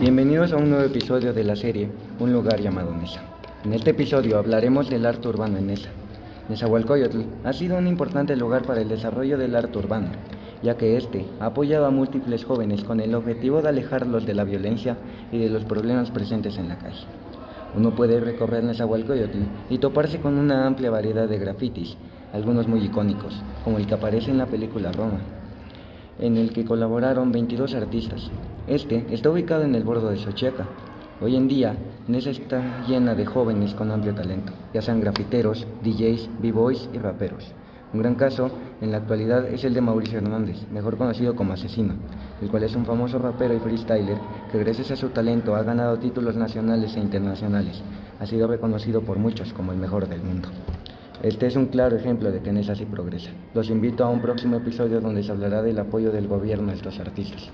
Bienvenidos a un nuevo episodio de la serie Un lugar llamado Nesa. En este episodio hablaremos del arte urbano en Nesa. Nezahualcóyotl ha sido un importante lugar para el desarrollo del arte urbano, ya que este ha apoyado a múltiples jóvenes con el objetivo de alejarlos de la violencia y de los problemas presentes en la calle. Uno puede recorrer Nezahualcóyotl y toparse con una amplia variedad de grafitis, algunos muy icónicos, como el que aparece en la película Roma, en el que colaboraron 22 artistas. Este está ubicado en el bordo de Xochiaca. Hoy en día, Nesa está llena de jóvenes con amplio talento, ya sean grafiteros, DJs, b-boys y raperos. Un gran caso en la actualidad es el de Mauricio Hernández, mejor conocido como Asesino, el cual es un famoso rapero y freestyler que gracias a su talento ha ganado títulos nacionales e internacionales. Ha sido reconocido por muchos como el mejor del mundo. Este es un claro ejemplo de que Nesa sí progresa. Los invito a un próximo episodio donde se hablará del apoyo del gobierno a estos artistas.